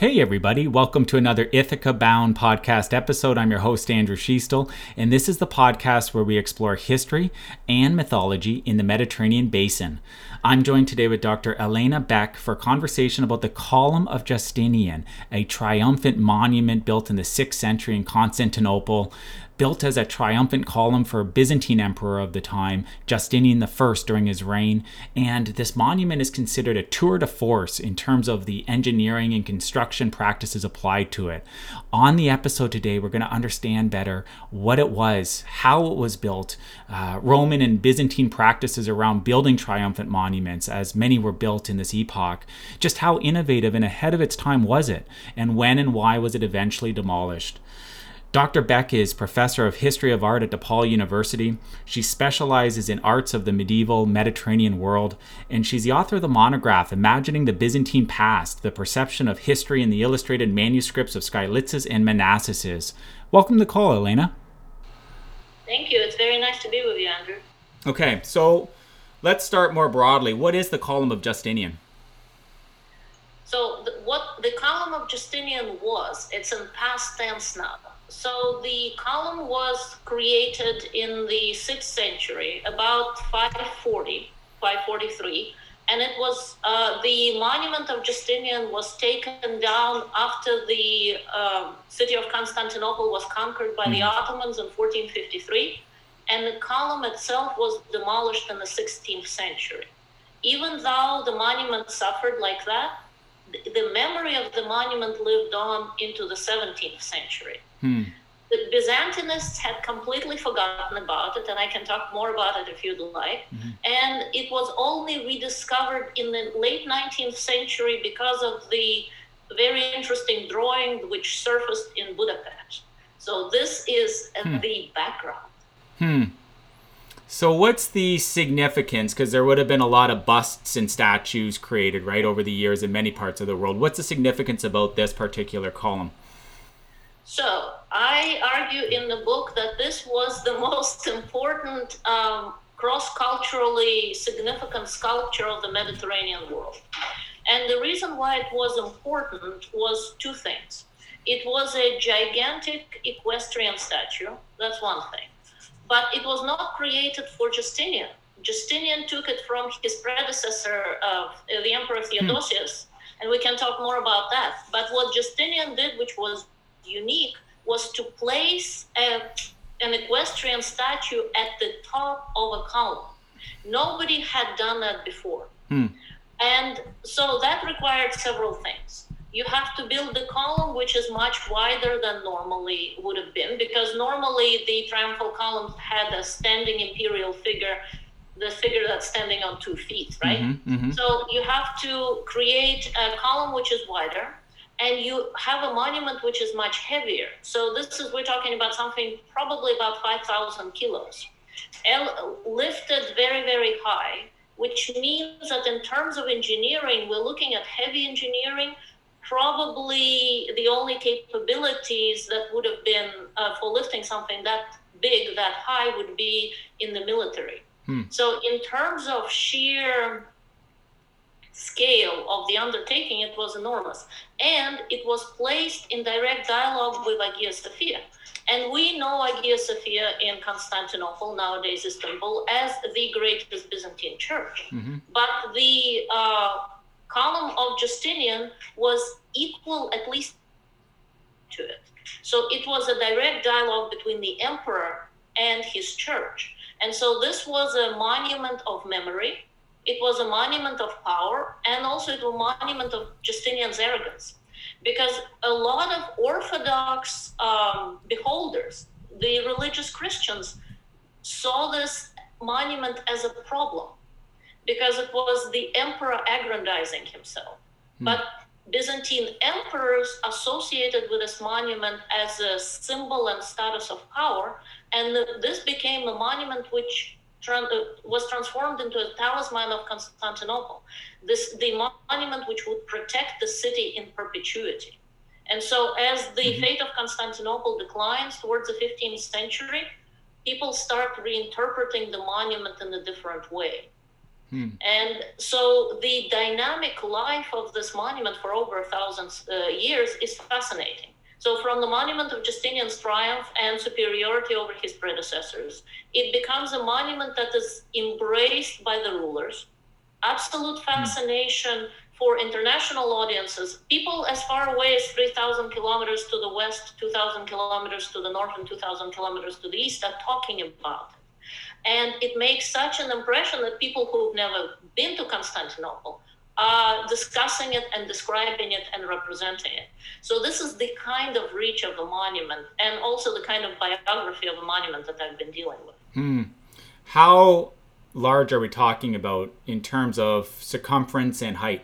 Hey, everybody, welcome to another Ithaca Bound podcast episode. I'm your host, Andrew Schiestel, and this is the podcast where we explore history and mythology in the Mediterranean basin. I'm joined today with Dr. Elena Boeck for a conversation about the Column of Justinian, a triumphant monument built in the 6th century in Constantinople built as a triumphant column for a Byzantine emperor of the time, Justinian I, during his reign. And this monument is considered a tour de force in terms of the engineering and construction practices applied to it. On the episode today, we're going to understand better what it was, how it was built, uh, Roman and Byzantine practices around building triumphant monuments, as many were built in this epoch. Just how innovative and ahead of its time was it, and when and why was it eventually demolished? Dr. Boeck is professor of history of art at DePaul University. She specializes in arts of the medieval Mediterranean world, and she's the author of the monograph Imagining the Byzantine Past The Perception of History in the Illustrated Manuscripts of Skylitzes and Manasses. Welcome to the call, Elena. Thank you. It's very nice to be with you, Andrew. Okay, so let's start more broadly. What is the column of Justinian? So, the, what the column of Justinian was, it's in past tense now so the column was created in the 6th century, about 540, 543, and it was uh, the monument of Justinian was taken down after the uh, city of Constantinople was conquered by mm-hmm. the Ottomans in 1453, and the column itself was demolished in the 16th century. Even though the monument suffered like that, the memory of the monument lived on into the 17th century. Hmm. The Byzantinists had completely forgotten about it, and I can talk more about it if you'd like. Mm-hmm. And it was only rediscovered in the late 19th century because of the very interesting drawing which surfaced in Budapest. So this is hmm. the background. Hmm. So, what's the significance? Because there would have been a lot of busts and statues created, right, over the years in many parts of the world. What's the significance about this particular column? So, I argue in the book that this was the most important um, cross culturally significant sculpture of the Mediterranean world. And the reason why it was important was two things. It was a gigantic equestrian statue, that's one thing but it was not created for Justinian. Justinian took it from his predecessor, uh, the Emperor Theodosius, hmm. and we can talk more about that. But what Justinian did, which was unique, was to place a, an equestrian statue at the top of a column. Nobody had done that before. Hmm. And so that required several things you have to build the column which is much wider than normally would have been because normally the triumphal column had a standing imperial figure the figure that's standing on two feet right mm-hmm, mm-hmm. so you have to create a column which is wider and you have a monument which is much heavier so this is we're talking about something probably about 5000 kilos lifted very very high which means that in terms of engineering we're looking at heavy engineering probably the only capabilities that would have been uh, for lifting something that big, that high, would be in the military. Hmm. So, in terms of sheer scale of the undertaking, it was enormous. And it was placed in direct dialogue with Hagia Sophia. And we know Hagia Sophia in Constantinople, nowadays Istanbul, as the greatest Byzantine church. Mm-hmm. But the uh, column of Justinian was equal at least to it. So it was a direct dialogue between the emperor and his church. And so this was a monument of memory, it was a monument of power, and also it was a monument of Justinian's arrogance. Because a lot of Orthodox um, beholders, the religious Christians, saw this monument as a problem because it was the emperor aggrandizing himself. Hmm. But Byzantine emperors associated with this monument as a symbol and status of power, and this became a monument which was transformed into a talisman of Constantinople. This the monument which would protect the city in perpetuity. And so, as the mm-hmm. fate of Constantinople declines towards the 15th century, people start reinterpreting the monument in a different way. Hmm. And so the dynamic life of this monument for over a thousand uh, years is fascinating. So, from the monument of Justinian's triumph and superiority over his predecessors, it becomes a monument that is embraced by the rulers. Absolute hmm. fascination for international audiences. People as far away as 3,000 kilometers to the west, 2,000 kilometers to the north, and 2,000 kilometers to the east are talking about it. And it makes such an impression that people who've never been to Constantinople are discussing it and describing it and representing it. So this is the kind of reach of a monument and also the kind of biography of a monument that I've been dealing with. Hmm. How large are we talking about in terms of circumference and height?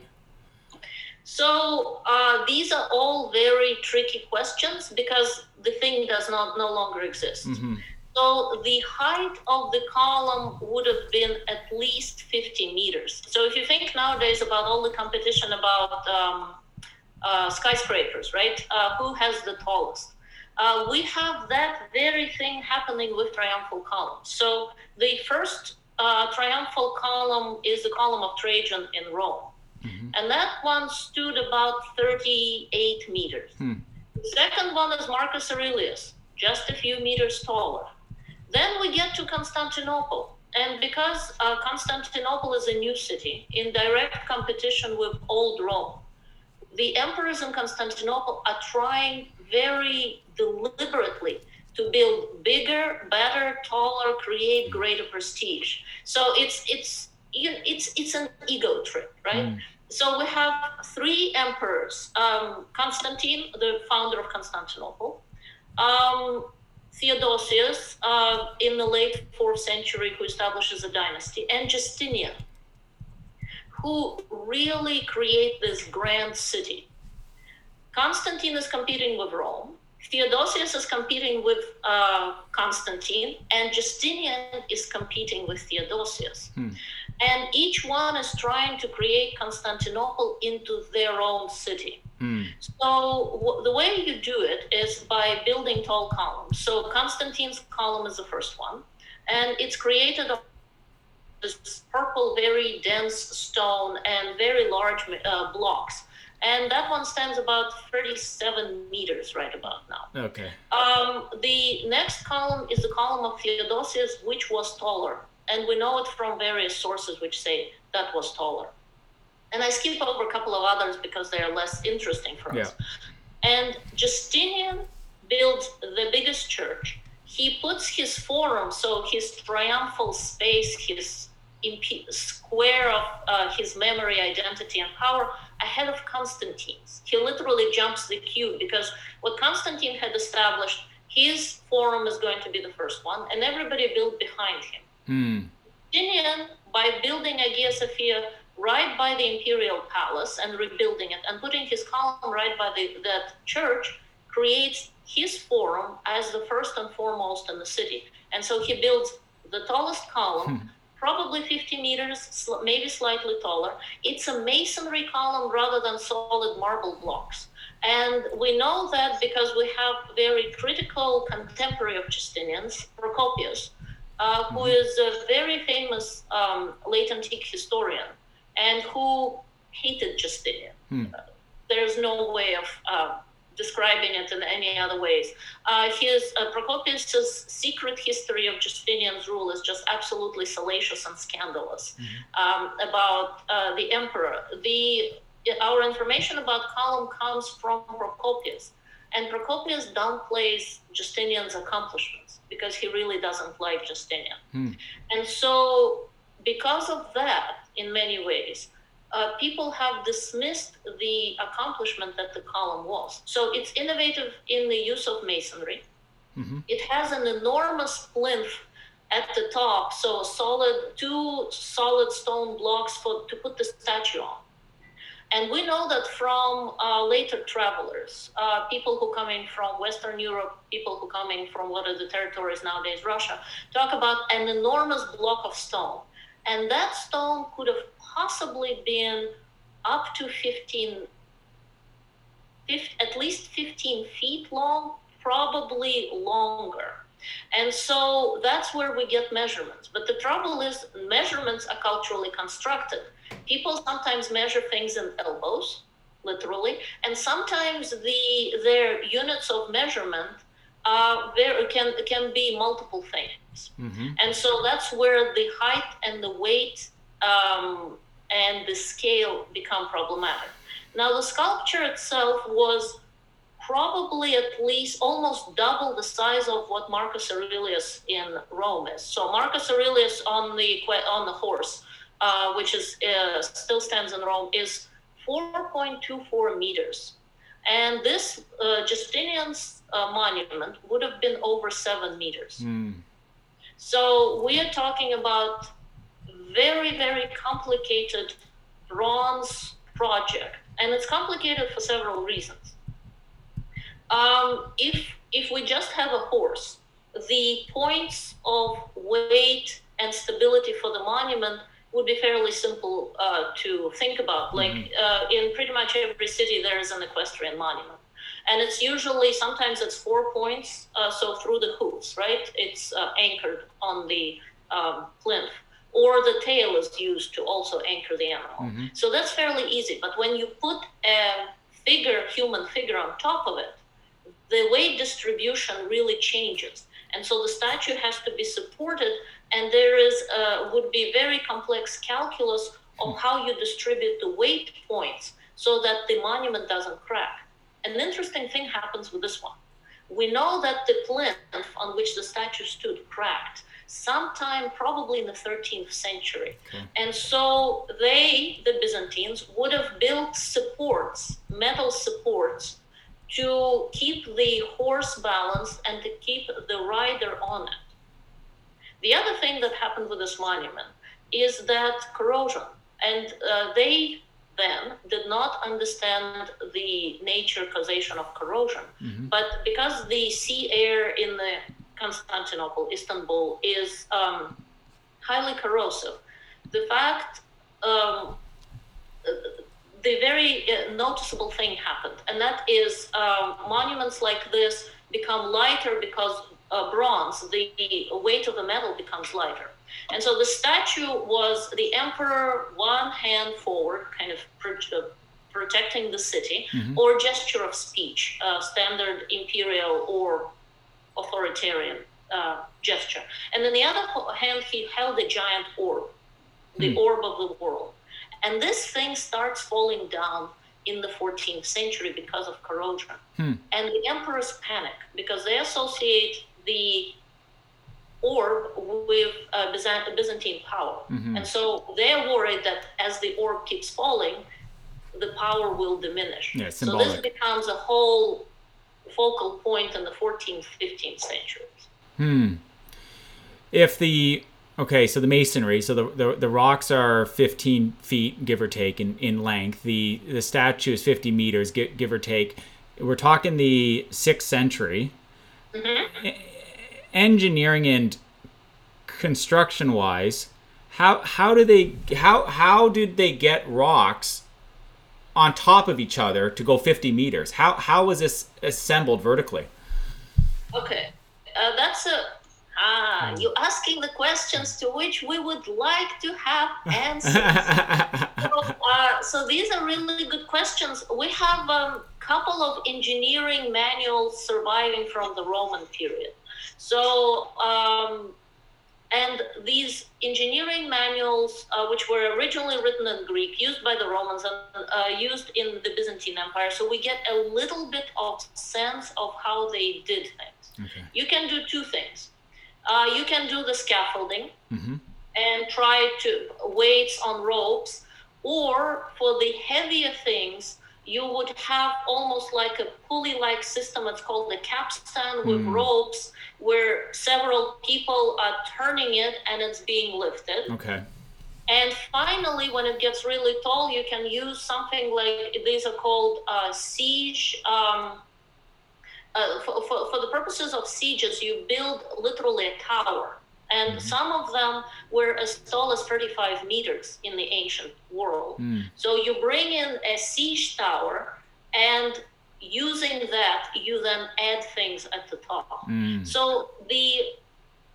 So uh, these are all very tricky questions because the thing does not no longer exist. Mm-hmm. So the height of the column would have been at least 50 meters. So if you think nowadays about all the competition about um, uh, skyscrapers, right? Uh, who has the tallest? Uh, we have that very thing happening with triumphal columns. So the first uh, triumphal column is the column of Trajan in Rome. Mm-hmm. And that one stood about 38 meters. Hmm. The second one is Marcus Aurelius, just a few meters taller. Then we get to Constantinople. And because uh, Constantinople is a new city in direct competition with old Rome, the emperors in Constantinople are trying very deliberately to build bigger, better, taller, create greater prestige. So it's it's it's it's an ego trip, right? Mm. So we have three emperors: um, Constantine, the founder of Constantinople, um, Theodosius uh, in the late fourth century, who establishes a dynasty, and Justinian, who really create this grand city. Constantine is competing with Rome. Theodosius is competing with uh, Constantine, and Justinian is competing with Theodosius. Hmm. And each one is trying to create Constantinople into their own city. Mm. So w- the way you do it is by building tall columns. So Constantine's column is the first one, and it's created of this purple, very dense stone and very large uh, blocks. And that one stands about 37 meters right about now. Okay. Um, the next column is the column of Theodosius, which was taller. And we know it from various sources which say that was taller. And I skip over a couple of others because they are less interesting for us. And Justinian builds the biggest church. He puts his forum, so his triumphal space, his imp- square of uh, his memory, identity, and power ahead of Constantine's. He literally jumps the queue because what Constantine had established, his forum is going to be the first one, and everybody built behind him. Hmm. Justinian, by building Hagia Sophia, right by the imperial palace and rebuilding it and putting his column right by the, that church creates his forum as the first and foremost in the city. And so he builds the tallest column, hmm. probably 50 meters, maybe slightly taller. It's a masonry column rather than solid marble blocks. And we know that because we have very critical contemporary of Justinian's, Procopius, uh, who mm-hmm. is a very famous um, late antique historian and who hated Justinian. Hmm. Uh, there's no way of uh, describing it in any other ways. Uh, his uh, Procopius's secret history of Justinian's rule is just absolutely salacious and scandalous mm-hmm. um, about uh, the emperor. The our information about Column comes from Procopius, and Procopius downplays Justinian's accomplishments because he really doesn't like Justinian, hmm. and so because of that, in many ways. Uh, people have dismissed the accomplishment that the column was. So it's innovative in the use of masonry. Mm-hmm. It has an enormous plinth at the top, so solid two solid stone blocks for to put the statue on. And we know that from uh, later travelers, uh, people who come in from Western Europe, people who come in from what are the territories nowadays, Russia, talk about an enormous block of stone and that stone could have possibly been up to 15, 15 at least 15 feet long, probably longer. And so that's where we get measurements. But the trouble is, measurements are culturally constructed. People sometimes measure things in elbows, literally, and sometimes the their units of measurement uh, there can can be multiple things. Mm-hmm. And so that's where the height and the weight um, and the scale become problematic. Now, the sculpture itself was probably at least almost double the size of what Marcus Aurelius in Rome is. So Marcus Aurelius on the on the horse, uh, which is uh, still stands in Rome, is 4.24 meters, and this uh, Justinian's uh, monument would have been over seven meters. Mm. So we are talking about very very complicated bronze project, and it's complicated for several reasons um, if if we just have a horse, the points of weight and stability for the monument would be fairly simple uh, to think about. Mm-hmm. Like mm-hmm. uh, in pretty much every city, there is an equestrian monument, and it's usually sometimes it's four points, uh, so through the hooves, right? It's uh, anchored on the um, plinth, or the tail is used to also anchor the animal. Mm-hmm. So that's fairly easy. But when you put a figure, human figure, on top of it, the weight distribution really changes. And so the statue has to be supported, and there is uh, would be very complex calculus of how you distribute the weight points so that the monument doesn't crack. An interesting thing happens with this one. We know that the plinth on which the statue stood cracked sometime probably in the 13th century. Okay. And so they, the Byzantines, would have built supports, metal supports to keep the horse balanced and to keep the rider on it. The other thing that happened with this monument is that corrosion, and uh, they then did not understand the nature causation of corrosion. Mm-hmm. But because the sea air in the Constantinople, Istanbul, is um, highly corrosive, the fact um, the very uh, noticeable thing happened, and that is um, monuments like this become lighter because uh, bronze, the, the weight of the metal becomes lighter. And so the statue was the emperor, one hand forward, kind of pro- uh, protecting the city, mm-hmm. or gesture of speech, uh, standard imperial or authoritarian uh, gesture. And then the other hand, he held a giant orb, the mm. orb of the world. And this thing starts falling down in the 14th century because of corrosion. Hmm. And the emperors panic because they associate the orb with uh, Byzantine power. Mm-hmm. And so they're worried that as the orb keeps falling, the power will diminish. Yeah, so this becomes a whole focal point in the 14th, 15th centuries. Hmm. If the Okay, so the masonry, so the, the, the rocks are 15 feet, give or take, in, in length. The the statue is 50 meters, give, give or take. We're talking the sixth century. Mm-hmm. Engineering and construction wise, how how do they how how did they get rocks on top of each other to go 50 meters? How how was this assembled vertically? Okay, uh, that's a Ah, hmm. you're asking the questions to which we would like to have answers. so, uh, so, these are really good questions. We have a couple of engineering manuals surviving from the Roman period. So, um, and these engineering manuals, uh, which were originally written in Greek, used by the Romans and uh, used in the Byzantine Empire, so we get a little bit of sense of how they did things. Okay. You can do two things uh, you can do the scaffolding mm-hmm. and try to weights on ropes, or for the heavier things, you would have almost like a pulley-like system. It's called the capstan with mm. ropes, where several people are turning it and it's being lifted. Okay. And finally, when it gets really tall, you can use something like these are called uh, siege um, uh, for, for, for, the purposes of sieges, you build literally a tower. And mm-hmm. some of them were as tall as 35 meters in the ancient world. Mm. So you bring in a siege tower, and using that, you then add things at the top. Mm. So the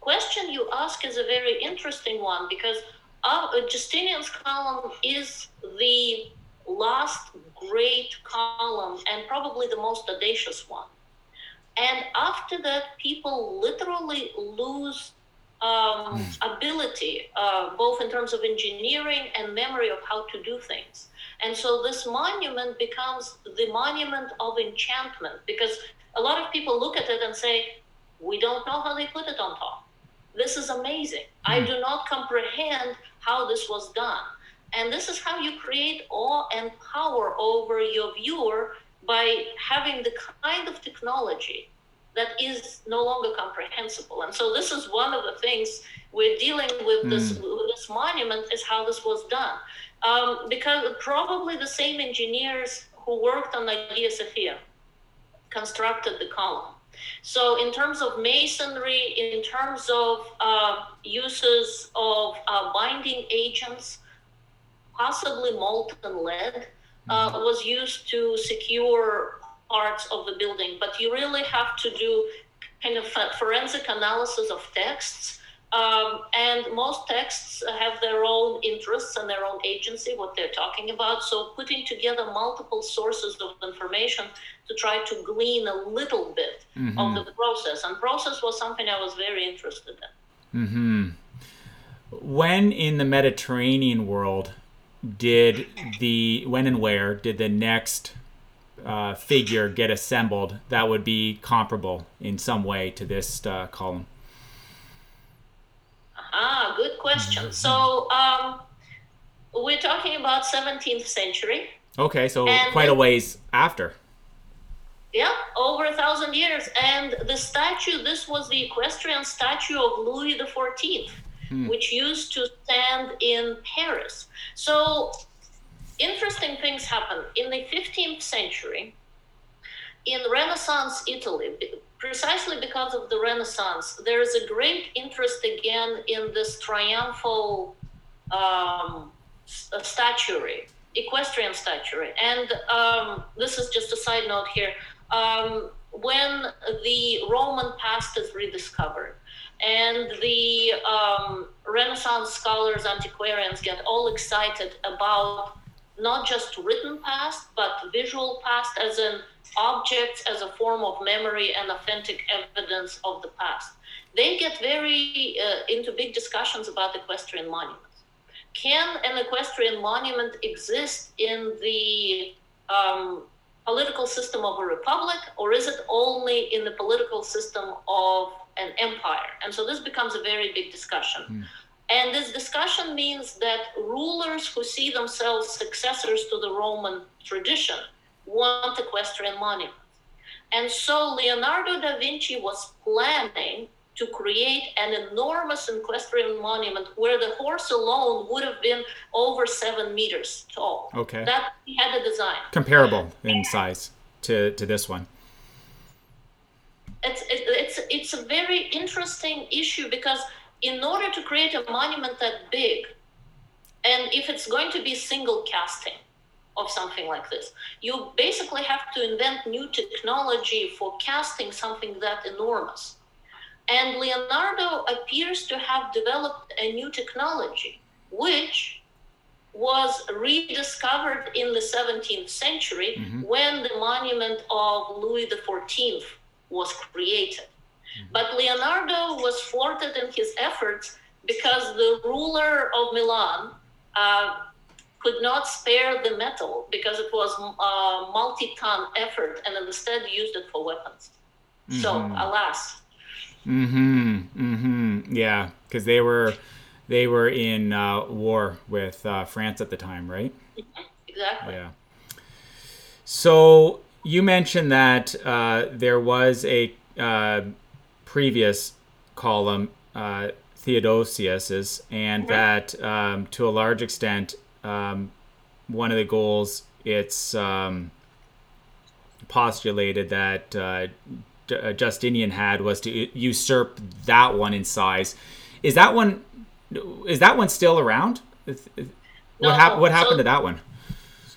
question you ask is a very interesting one because uh, Justinian's column is the last great column and probably the most audacious one. And after that, people literally lose um, mm. ability, uh, both in terms of engineering and memory of how to do things. And so this monument becomes the monument of enchantment because a lot of people look at it and say, we don't know how they put it on top. This is amazing. I hmm. do not comprehend how this was done. And this is how you create awe and power over your viewer by having the kind of technology that is no longer comprehensible. And so this is one of the things we're dealing with mm. this hmm. with this monument is how this was done. Um, because probably the same engineers who worked on Hagia Sophia constructed the column. So, in terms of masonry, in terms of uh, uses of uh, binding agents, possibly molten lead uh, was used to secure parts of the building. But you really have to do kind of forensic analysis of texts um, and most texts have their own interests and their own agency, what they're talking about. So, putting together multiple sources of information to try to glean a little bit mm-hmm. of the process. And process was something I was very interested in. Mm-hmm. When in the Mediterranean world did the, when and where did the next uh, figure get assembled that would be comparable in some way to this uh, column? Ah, good question. Mm-hmm. So um, we're talking about 17th century. Okay, so quite a ways after. Yeah, over a thousand years. And the statue, this was the equestrian statue of Louis the Hmm. which used to stand in Paris. So interesting things happen in the 15th century. In Renaissance Italy, precisely because of the Renaissance, there is a great interest again in this triumphal um, statuary, equestrian statuary. And um, this is just a side note here. Um, when the Roman past is rediscovered, and the um, Renaissance scholars, antiquarians get all excited about not just written past, but visual past, as in objects as a form of memory and authentic evidence of the past. They get very uh, into big discussions about equestrian monuments. Can an equestrian monument exist in the um, political system of a republic, or is it only in the political system of an empire? And so this becomes a very big discussion. Mm. And this discussion means that rulers who see themselves successors to the Roman tradition want equestrian monuments. And so Leonardo da Vinci was planning to create an enormous equestrian monument where the horse alone would have been over seven meters tall. Okay. That he had a design. Comparable in size to, to this one. It's, it's, it's a very interesting issue because in order to create a monument that big, and if it's going to be single casting, of something like this. You basically have to invent new technology for casting something that enormous. And Leonardo appears to have developed a new technology, which was rediscovered in the 17th century mm-hmm. when the monument of Louis XIV was created. Mm-hmm. But Leonardo was thwarted in his efforts because the ruler of Milan uh, could not spare the metal because it was a multi-ton effort and instead used it for weapons. Mm-hmm. So alas. Mm-hmm. Mm-hmm. Yeah, because they were they were in uh, war with uh, France at the time, right? Mm-hmm. Exactly. Yeah. So you mentioned that uh, there was a uh, previous column, uh, Theodosius's, and mm-hmm. that um, to a large extent um, one of the goals it's um, postulated that uh, uh, Justinian had was to usurp that one in size. Is that one? Is that one still around? What, no, hap- what happened so, to that one?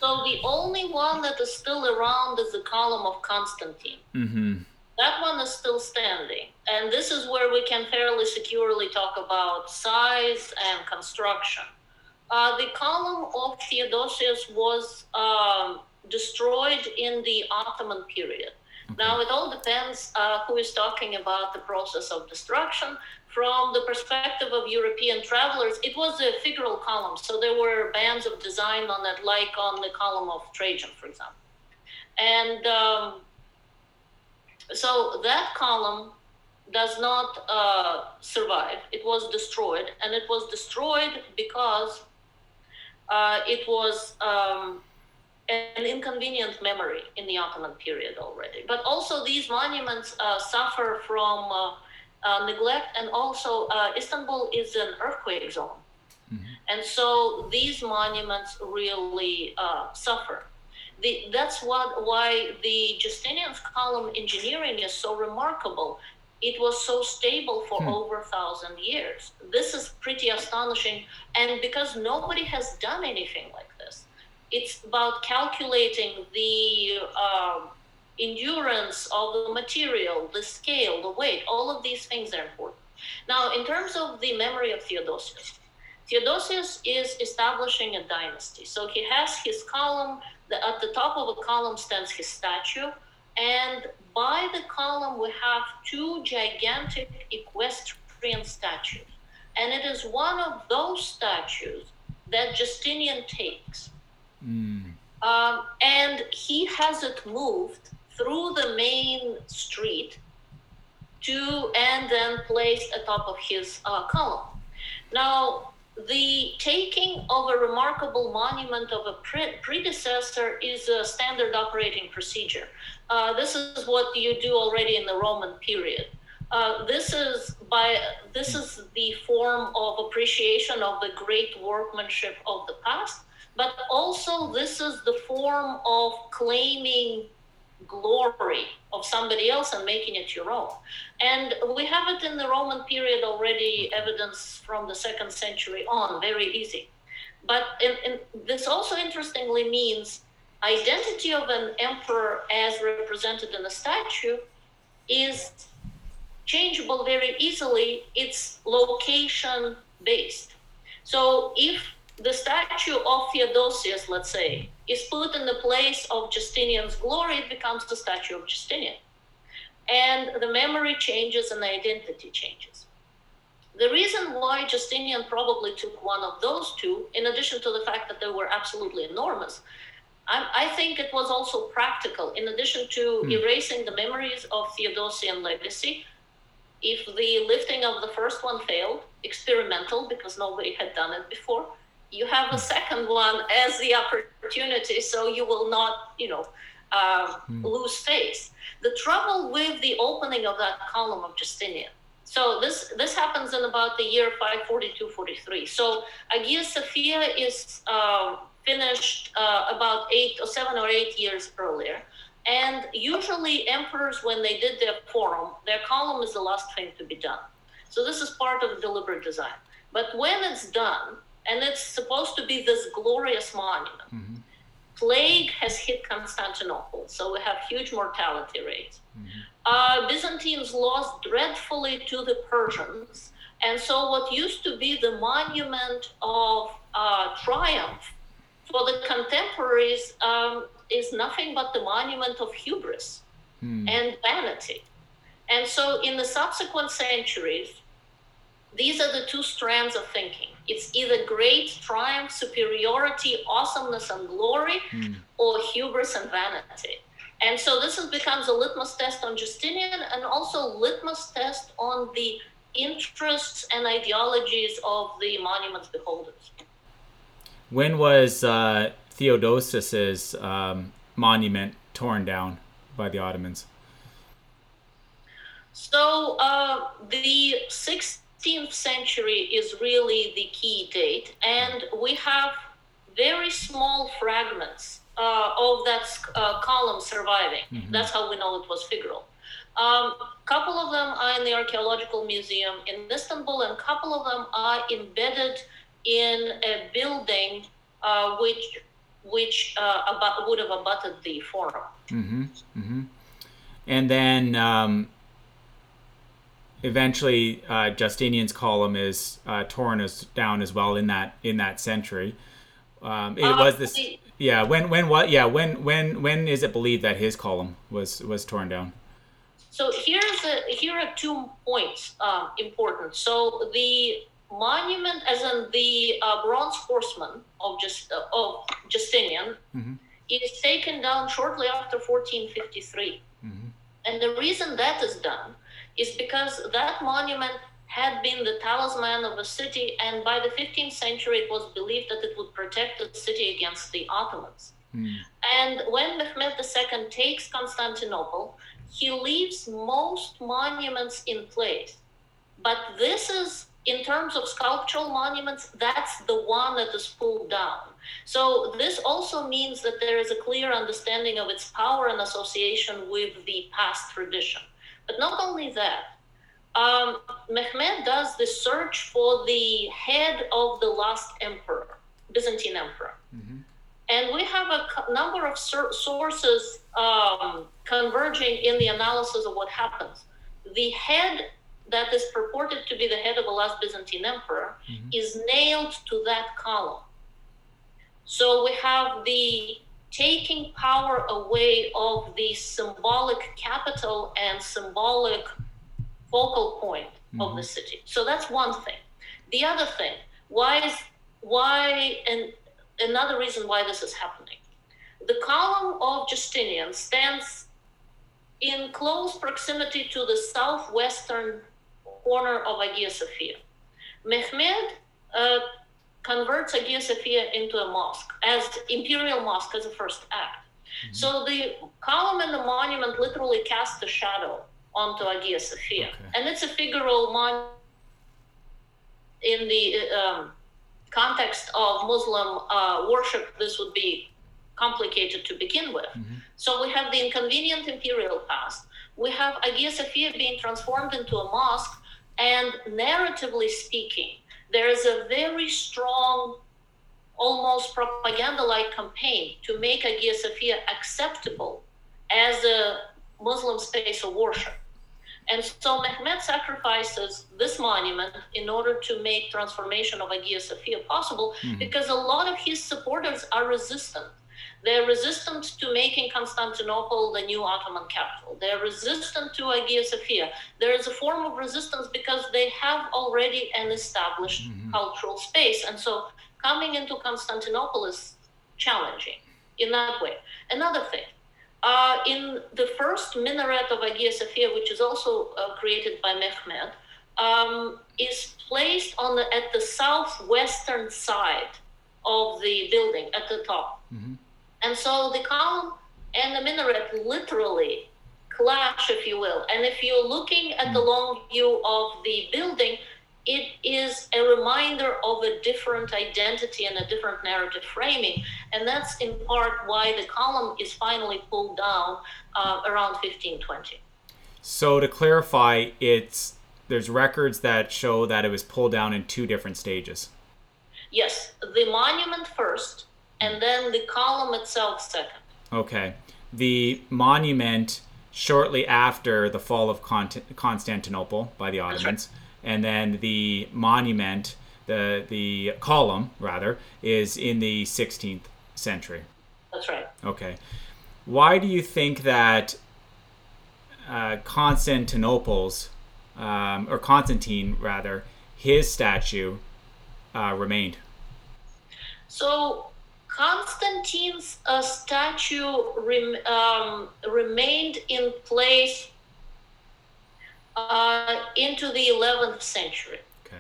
So the only one that is still around is the column of Constantine. Mm-hmm. That one is still standing. And this is where we can fairly securely talk about size and construction. Uh, the column of Theodosius was um, destroyed in the Ottoman period. Okay. Now, it all depends uh, who is talking about the process of destruction. From the perspective of European travelers, it was a figural column. So there were bands of design on it, like on the column of Trajan, for example. And um, so that column does not uh, survive. It was destroyed, and it was destroyed because uh, it was um, an inconvenient memory in the Ottoman period already. But also, these monuments uh, suffer from uh, uh, neglect, and also, uh, Istanbul is an earthquake zone. Mm-hmm. And so, these monuments really suffer. The, that's what why the Justinian's column engineering is so remarkable. It was so stable for hmm. over a thousand years. This is pretty astonishing, and because nobody has done anything like this, it's about calculating the uh, endurance of the material, the scale, the weight. All of these things are important. Now, in terms of the memory of Theodosius, Theodosius is establishing a dynasty. So he has his column the, at the top of a column stands his statue, and by the column we have two gigantic equestrian statues. And it is one of those statues that Justinian takes. Mm. Um, and he has it moved through the main street to and then placed atop of his uh, column. Now, the taking of a remarkable monument of a pre- predecessor is a standard operating procedure. Uh, this is what you do already in the Roman period. Uh, this is by this is the form of appreciation of the great workmanship of the past, but also this is the form of claiming glory of somebody else and making it your own. And we have it in the Roman period already, evidence from the second century on, very easy. But in, in, this also interestingly means identity of an emperor as represented in a statue is changeable very easily. It's location based. So if the statue of Theodosius, let's say, is put in the place of Justinian's glory, it becomes the statue of Justinian. And the memory changes and the identity changes. The reason why Justinian probably took one of those two, in addition to the fact that they were absolutely enormous, I, I think it was also practical. In addition to mm. erasing the memories of Theodosian legacy, if the lifting of the first one failed, experimental because nobody had done it before, you have a second one as the opportunity so you will not you know uh, mm. lose face. The trouble with the opening of that column of justinian. So this this happens in about the year 542 43 so Hagia Sophia is uh, finished uh, about eight or seven or eight years earlier. And usually emperors when they did their forum their column is the last thing to be done. So this is part of the deliberate design. But when it's done and it's supposed to be this glorious monument. Mm-hmm. Plague has hit Constantinople, so we have huge mortality rates. Mm-hmm. Uh, Byzantines lost dreadfully to the Persians, and so what used to be the monument of uh, triumph for the contemporaries um, is nothing but the monument of hubris mm. and vanity. And so, in the subsequent centuries, these are the two strands of thinking. It's either great triumph, superiority, awesomeness, and glory, mm. or hubris and vanity. And so this is, becomes a litmus test on Justinian and also litmus test on the interests and ideologies of the monument's beholders. When was uh, Theodosius's um, monument torn down by the Ottomans? So uh, the sixth 16th century is really the key date, and we have very small fragments uh, of that uh, column surviving. Mm-hmm. That's how we know it was figural. A um, couple of them are in the Archaeological Museum in Istanbul, and a couple of them are embedded in a building uh, which which uh, about, would have abutted the forum. Mm-hmm. Mm-hmm. And then um, eventually, uh, Justinian's column is uh, torn as, down as well in that in that century. Um, it Uh, was this. Yeah. When when what? Yeah. When when when is it believed that his column was was torn down? So here's a, here are two points um, important. So the monument, as in the uh, bronze horseman of just uh, of Justinian, Mhm. is taken down shortly after 1453. Mhm. And the reason that is done is because that monument had been the talisman of a city, and by the 15th century, it was believed that it would protect the city against the Ottomans. Hmm. And when Mehmed II takes Constantinople, he leaves most monuments in place. But this is, in terms of sculptural monuments, that's the one that is pulled down. So this also means that there is a clear understanding of its power and association with the past tradition. But not only that, um, Mehmed does the search for the head of the last emperor, Byzantine emperor. Mhm. And we have a co- number of sur- sources um, converging in the analysis of what happens. The head that is purported to be the head of the last Byzantine emperor Mhm. is nailed to that column. So we have the taking power away of the symbolic capital and symbolic focal point of the city. So that's one thing. The other thing, why is why and another reason why this is happening. The column of Justinian stands in close proximity to the southwestern corner of Hagia Sophia. Mehmed uh, converts Hagia Sophia into a mosque as imperial mosque as a first act. So the column and the monument literally cast a shadow onto Hagia Sophia, Okay. and it's a figural monument in the um, context of Muslim uh, worship. This would be complicated to begin with. Mhm. So we have the inconvenient imperial past. We have Hagia Sophia being transformed into a mosque, and narratively speaking, there is a very strong, almost propaganda-like campaign to make Hagia Sophia acceptable as a Muslim space of worship. And so Mehmed sacrifices this monument in order to make transformation of Hagia Sophia possible Mhm. because a lot of his supporters are resistant. They're resistant to making Constantinople the new Ottoman capital. They're resistant to Hagia Sophia. There is a form of resistance because they have already an established Mhm. cultural space. And so coming into Constantinople is challenging in that way. Another thing, uh, in the first minaret of Hagia Sophia, which is also uh, created by Mehmed, um, is placed on the, at the southwestern side of the building at the top. Mhm. And so the column and the minaret literally clash, if you will. And if you're looking at the long view of the building, it is a reminder of a different identity and a different narrative framing. And that's in part why the column is finally pulled down uh, around 1520. So to clarify, it's there's records that show that it was pulled down in two different stages. Yes, the monument first, and then the column itself second. Okay. The monument shortly after the fall of Constantinople by the Ottomans, and then the monument, the the column rather, is in the 16th century. That's right. Okay. Why do you think that uh, Constantinople's, um, or Constantine rather, his statue uh, remained? So Constantine's uh, statue rem- um, remained in place uh, into the 11th century. Okay.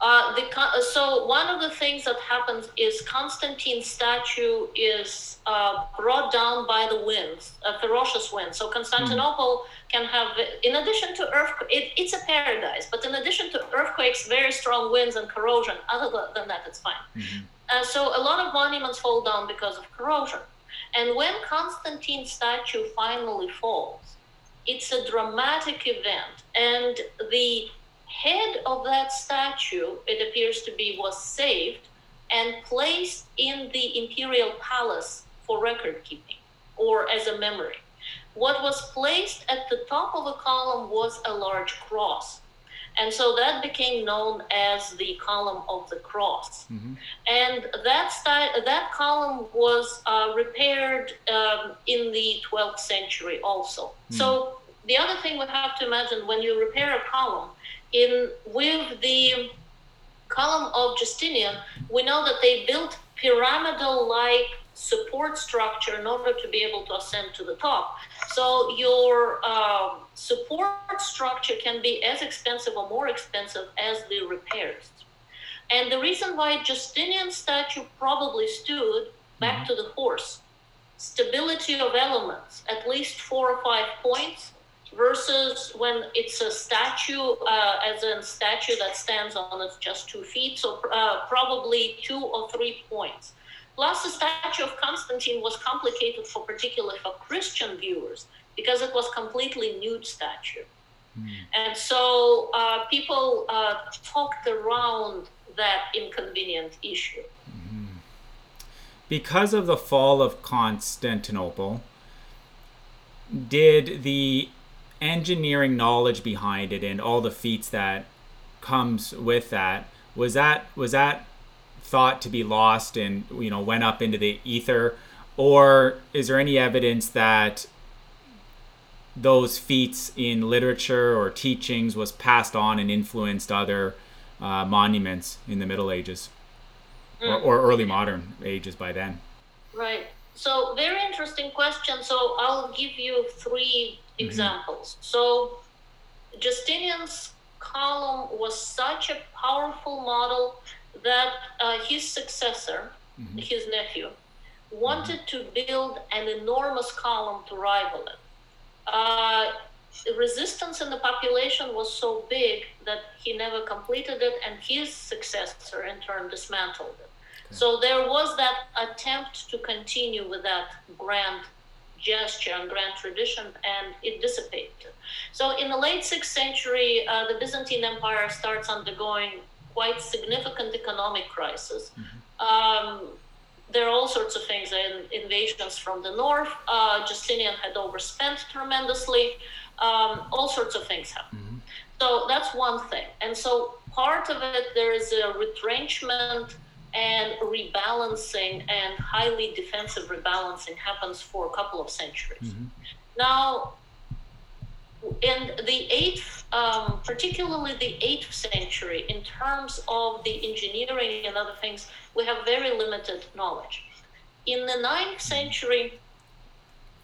Uh, the so one of the things that happens is Constantine's statue is uh, brought down by the winds, a ferocious wind. So Constantinople can have, in addition to earthquakes, it, it's a paradise. But in addition to earthquakes, very strong winds and corrosion. Other than that, it's fine. Mhm. Uh, so a lot of monuments fall down because of corrosion. And when Constantine's statue finally falls, it's a dramatic event. And the head of that statue, it appears to be, was saved and placed in the imperial palace for record keeping or as a memory. What was placed at the top of a column was a large cross. And so that became known as the column of the cross. Mm-hmm. And that, sti- that column was uh, repaired um, in the 12th century also. Mm-hmm. So the other thing we have to imagine when you repair a column, in with the column of Justinian, we know that they built pyramidal like support structure in order to be able to ascend to the top. So your um, support structure can be as expensive or more expensive as the repairs. And the reason why Justinian statue probably stood back mm-hmm. to the horse, stability of elements, at least four or five points, versus when it's a statue, uh, as a statue that stands on its just two feet, so uh, probably two or three points. Plus, the statue of Constantine was complicated for particularly for Christian viewers because it was completely nude statue. Mm. And so uh, people uh, talked around that inconvenient issue. Mm. Because of the fall of Constantinople, did the engineering knowledge behind it and all the feats that comes with that was that was that thought to be lost and you know went up into the ether? Or is there any evidence that those feats in literature or teachings was passed on and influenced other uh, monuments in the middle ages? Mm. or, or early modern ages by then? Right. So very interesting question. So i'll give you 3 mm-hmm. examples. So justinian's column was such a powerful model that uh, his successor, mm-hmm. his nephew, wanted mm-hmm. to build an enormous column to rival it. Uh, the resistance in the population was so big that he never completed it, and his successor in turn dismantled it. Okay. So there was that attempt to continue with that grand gesture and grand tradition, and it dissipated. So in the late sixth century, uh, the Byzantine Empire starts undergoing quite significant economic crisis. Mm-hmm. Um, there are all sorts of things and invasions from the north. Uh, Justinian had overspent tremendously. Um, all sorts of things happen. Mm-hmm. So that's one thing. And so part of it, there is a retrenchment and rebalancing and highly defensive rebalancing happens for a couple of centuries. Mm-hmm. Now, in the eighth, um, particularly the eighth century, in terms of the engineering and other things, we have very limited knowledge. In the 9th century,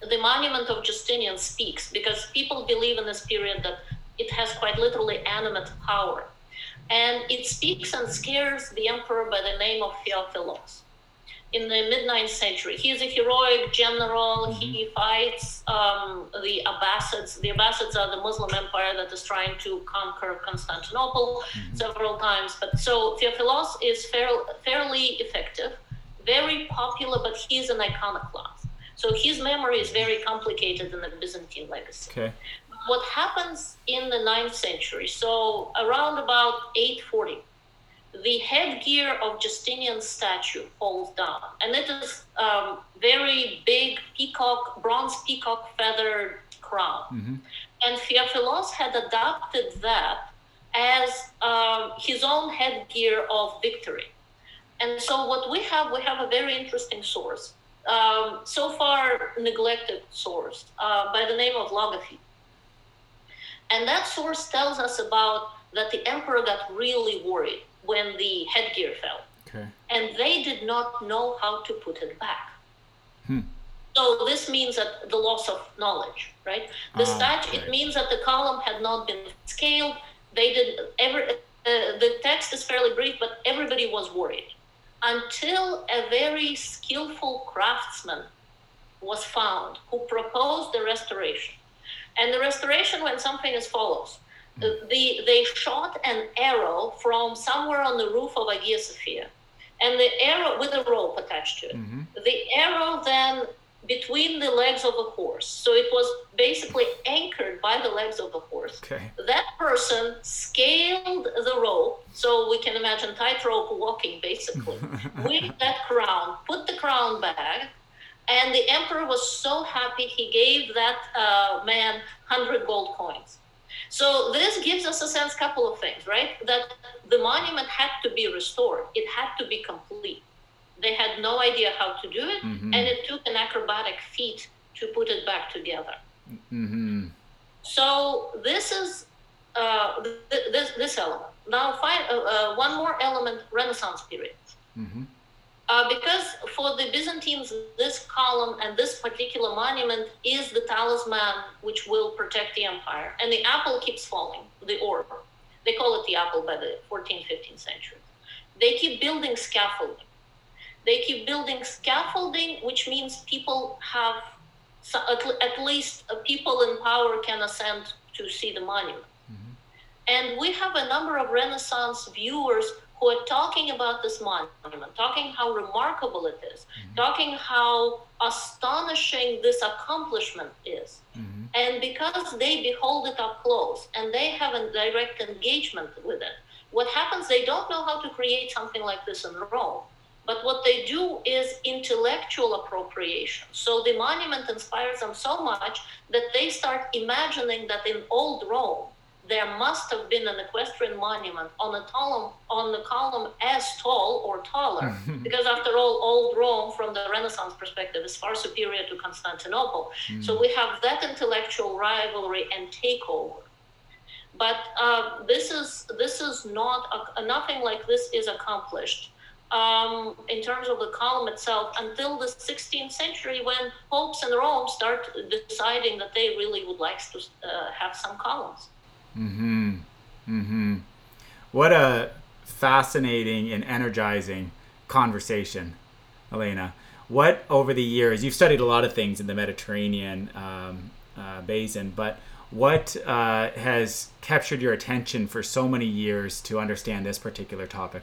the monument of Justinian speaks because people believe in this period that it has quite literally animate power. And it speaks and scares the emperor by the name of Theophilos in the mid 9th century. He is a heroic general. Mm-hmm. He fights um, the Abbasids. The Abbasids are the Muslim empire that is trying to conquer Constantinople mm-hmm. several times. But so Theophilos is fair, fairly effective, very popular, but he's an iconoclast. So his memory is very complicated in the Byzantine legacy. Okay. What happens in the 9th century, so around about 840, the headgear of Justinian's statue falls down, and it is um, very big peacock, bronze peacock feathered crown. Mm-hmm. And Theophilos had adopted that as um, his own headgear of victory. And so, what we have, we have a very interesting source, um, so far neglected source, uh, by the name of Logothete. And that source tells us about that the emperor got really worried when the headgear fell. Okay. And they did not know how to put it back. Hmm. So this means that the loss of knowledge, right? The oh, statue, right. it means that the column had not been scaled. They did every. Uh, the text is fairly brief, but everybody was worried until a very skillful craftsman was found who proposed the restoration. And the restoration went something as follows the, they shot an arrow from somewhere on the roof of Hagia Sophia, and the arrow with a rope attached to it. Mm-hmm. The arrow then between the legs of a horse. So it was basically anchored by the legs of the horse. Okay. That person scaled the rope, so we can imagine tightrope walking basically, with that crown, put the crown back, and the emperor was so happy he gave that uh, man 100 gold coins. So this gives us a sense, couple of things, right? That the monument had to be restored. It had to be complete. They had no idea how to do it, mm-hmm. and it took an acrobatic feat to put it back together. Mm-hmm. So this is uh, th- this this element. Now, find uh, uh, one more element: Renaissance period. Mm-hmm. Uh, because for the Byzantines, this column and this particular monument is the talisman which will protect the empire. And the apple keeps falling, the orb. They call it the apple by the 14th, 15th century. They keep building scaffolding. They keep building scaffolding, which means people have, at least uh, people in power can ascend to see the monument. Mm-hmm. And we have a number of Renaissance viewers who are talking about this monument, talking how remarkable it is, mm-hmm. talking how astonishing this accomplishment is. Mm-hmm. And because they behold it up close and they have a direct engagement with it, what happens, they don't know how to create something like this in Rome. But what they do is intellectual appropriation. So the monument inspires them so much that they start imagining that in old Rome, there must have been an equestrian monument on a column on the column as tall or taller. Because after all old rome from the renaissance perspective is far superior to constantinople. Mm. so we have that intellectual rivalry and takeover. But uh, this is this is not a, nothing like this is accomplished um, in terms of the column itself until the 16th century when popes in rome start deciding that they really would like to uh, have some columns Mm-hmm. Mm-hmm. What a fascinating and energizing conversation, Elena. What over the years you've studied a lot of things in the Mediterranean um, uh, basin, but what uh, has captured your attention for so many years to understand this particular topic?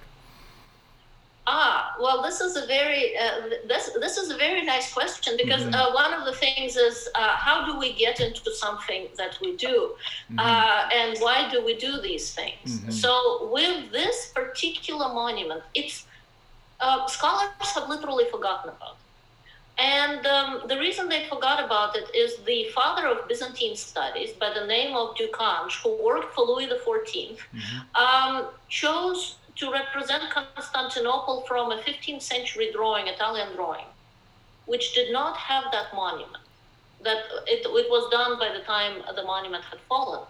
Ah, well, this is a very uh, this this is a very nice question because mm-hmm. uh, one of the things is uh, how do we get into something that we do, mm-hmm. Uh, and why do we do these things? Mm-hmm. So with this particular monument, it's uh, scholars have literally forgotten about. It. And um, the reason they forgot about it is the father of Byzantine studies, by the name of Ducange, who worked for Louis XIV, mm-hmm. um, chose to represent Constantinople from a 15th century drawing, Italian drawing, which did not have that monument. That it, it was done by the time the monument had fallen.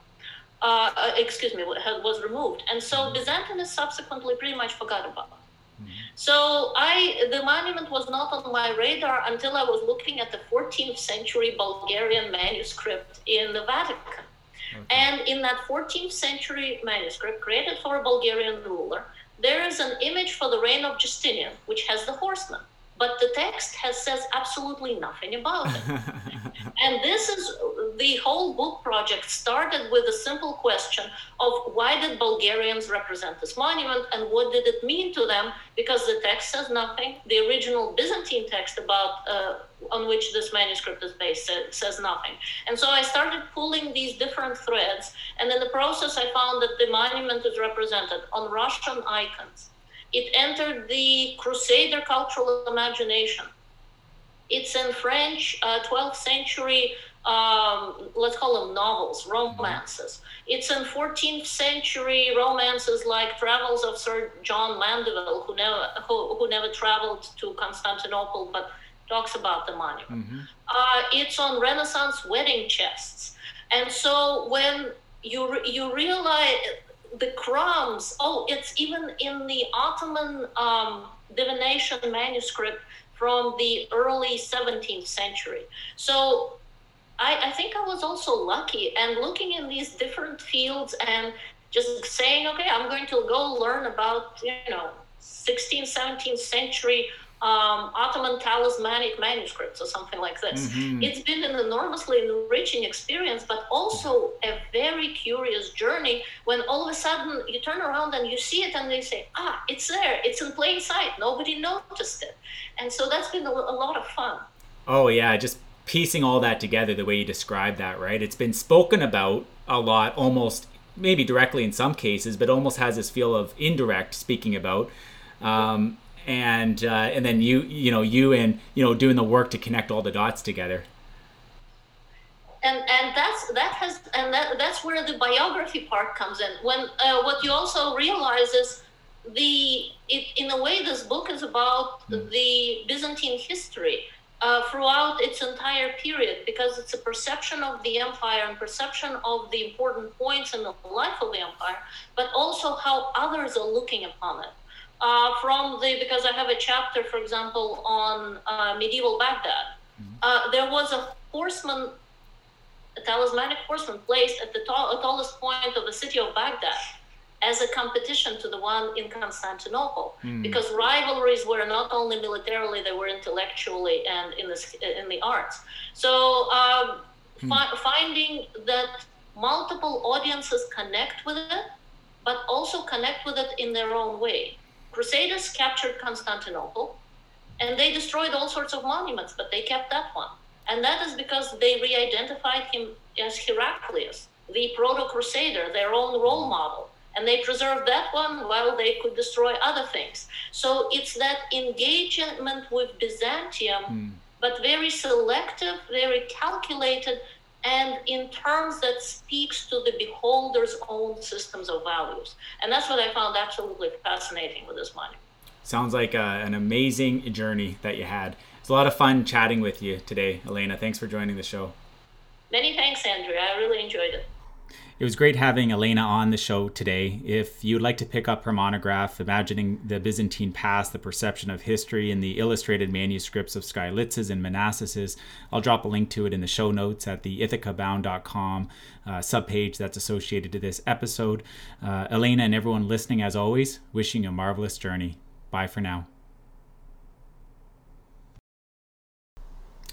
Uh, excuse me, was removed. And so. Byzantinists subsequently pretty much forgot about it. Mm-hmm. So I, the monument was not on my radar until I was looking at the 14th century Bulgarian manuscript in the Vatican. Okay. And in that 14th century manuscript created for a Bulgarian ruler, there is an image for the reign of Justinian, which has the horseman but the text has says absolutely nothing about it. and this is the whole book project started with a simple question of why did Bulgarians represent this monument and what did it mean to them? Because the text says nothing. The original Byzantine text about uh, on which this manuscript is based says, nothing. And so I started pulling these different threads, and in the process, I found that the monument is represented on Russian icons it entered the Crusader cultural imagination. It's in French, uh, 12th century, um, let's call them novels, romances. It's in 14th century romances like Travels of Sir John Mandeville, who never, who, who never traveled to Constantinople but talks about the monument. Mm-hmm. Uh, it's on Renaissance wedding chests. And so when you, you realize the crumbs. Oh, it's even in the Ottoman um, divination manuscript from the early 17th century. So I, I, think I was also lucky and looking in these different fields and just saying, okay, I'm going to go learn about, you know, 16th, 17th century um, Ottoman talismanic manuscripts or something like this. Mm-hmm. It's been an enormously enriching experience, but also a very curious journey when all of a sudden you turn around and you see it and they say, ah, it's there, it's in plain sight, nobody noticed it. And so that's been a, a lot of fun. Oh yeah, just piecing all that together the way you described that, right? It's been spoken about a lot, almost maybe directly in some cases, but almost has this feel of indirect speaking about. Um, and uh, and then you you know you and you know doing the work to connect all the dots together and and that's that has and that that's where the biography part comes in when uh, what you also realize is the it, in a way this book is about mm. the byzantine history uh, throughout its entire period because it's a perception of the empire and perception of the important points in the life of the empire but also how others are looking upon it. Uh, from the because i have a chapter for example on uh, medieval baghdad. Mm-hmm. there was a horseman a talismanic horseman placed at the tall, tallest point of the city of Baghdad as a competition to the one in Constantinople, mm. because rivalries were not only militarily, they were intellectually and in the in the arts. So um, mm. fi- finding that multiple audiences connect with it, but also connect with it in their own way. Crusaders captured Constantinople, and they destroyed all sorts of monuments, but they kept that one. And that is because they re identified him as Heraclius, the proto crusader, their own role model. And they preserved that one while they could destroy other things. So it's that engagement with Byzantium, mm. but very selective, very calculated, and in terms that speaks to the beholder's own systems of values. And that's what I found absolutely fascinating with this monument. Sounds like uh, an amazing journey that you had. It's a lot of fun chatting with you today, Elena. Thanks for joining the show. Many thanks, Andrew. I really enjoyed it. It was great having Elena on the show today. If you'd like to pick up her monograph, Imagining the Byzantine Past, the Perception of History, and the illustrated manuscripts of Skylitzes and Manasses, I'll drop a link to it in the show notes at the ithacabound.com uh, subpage that's associated to this episode. Uh, Elena and everyone listening, as always, wishing you a marvelous journey. Bye for now.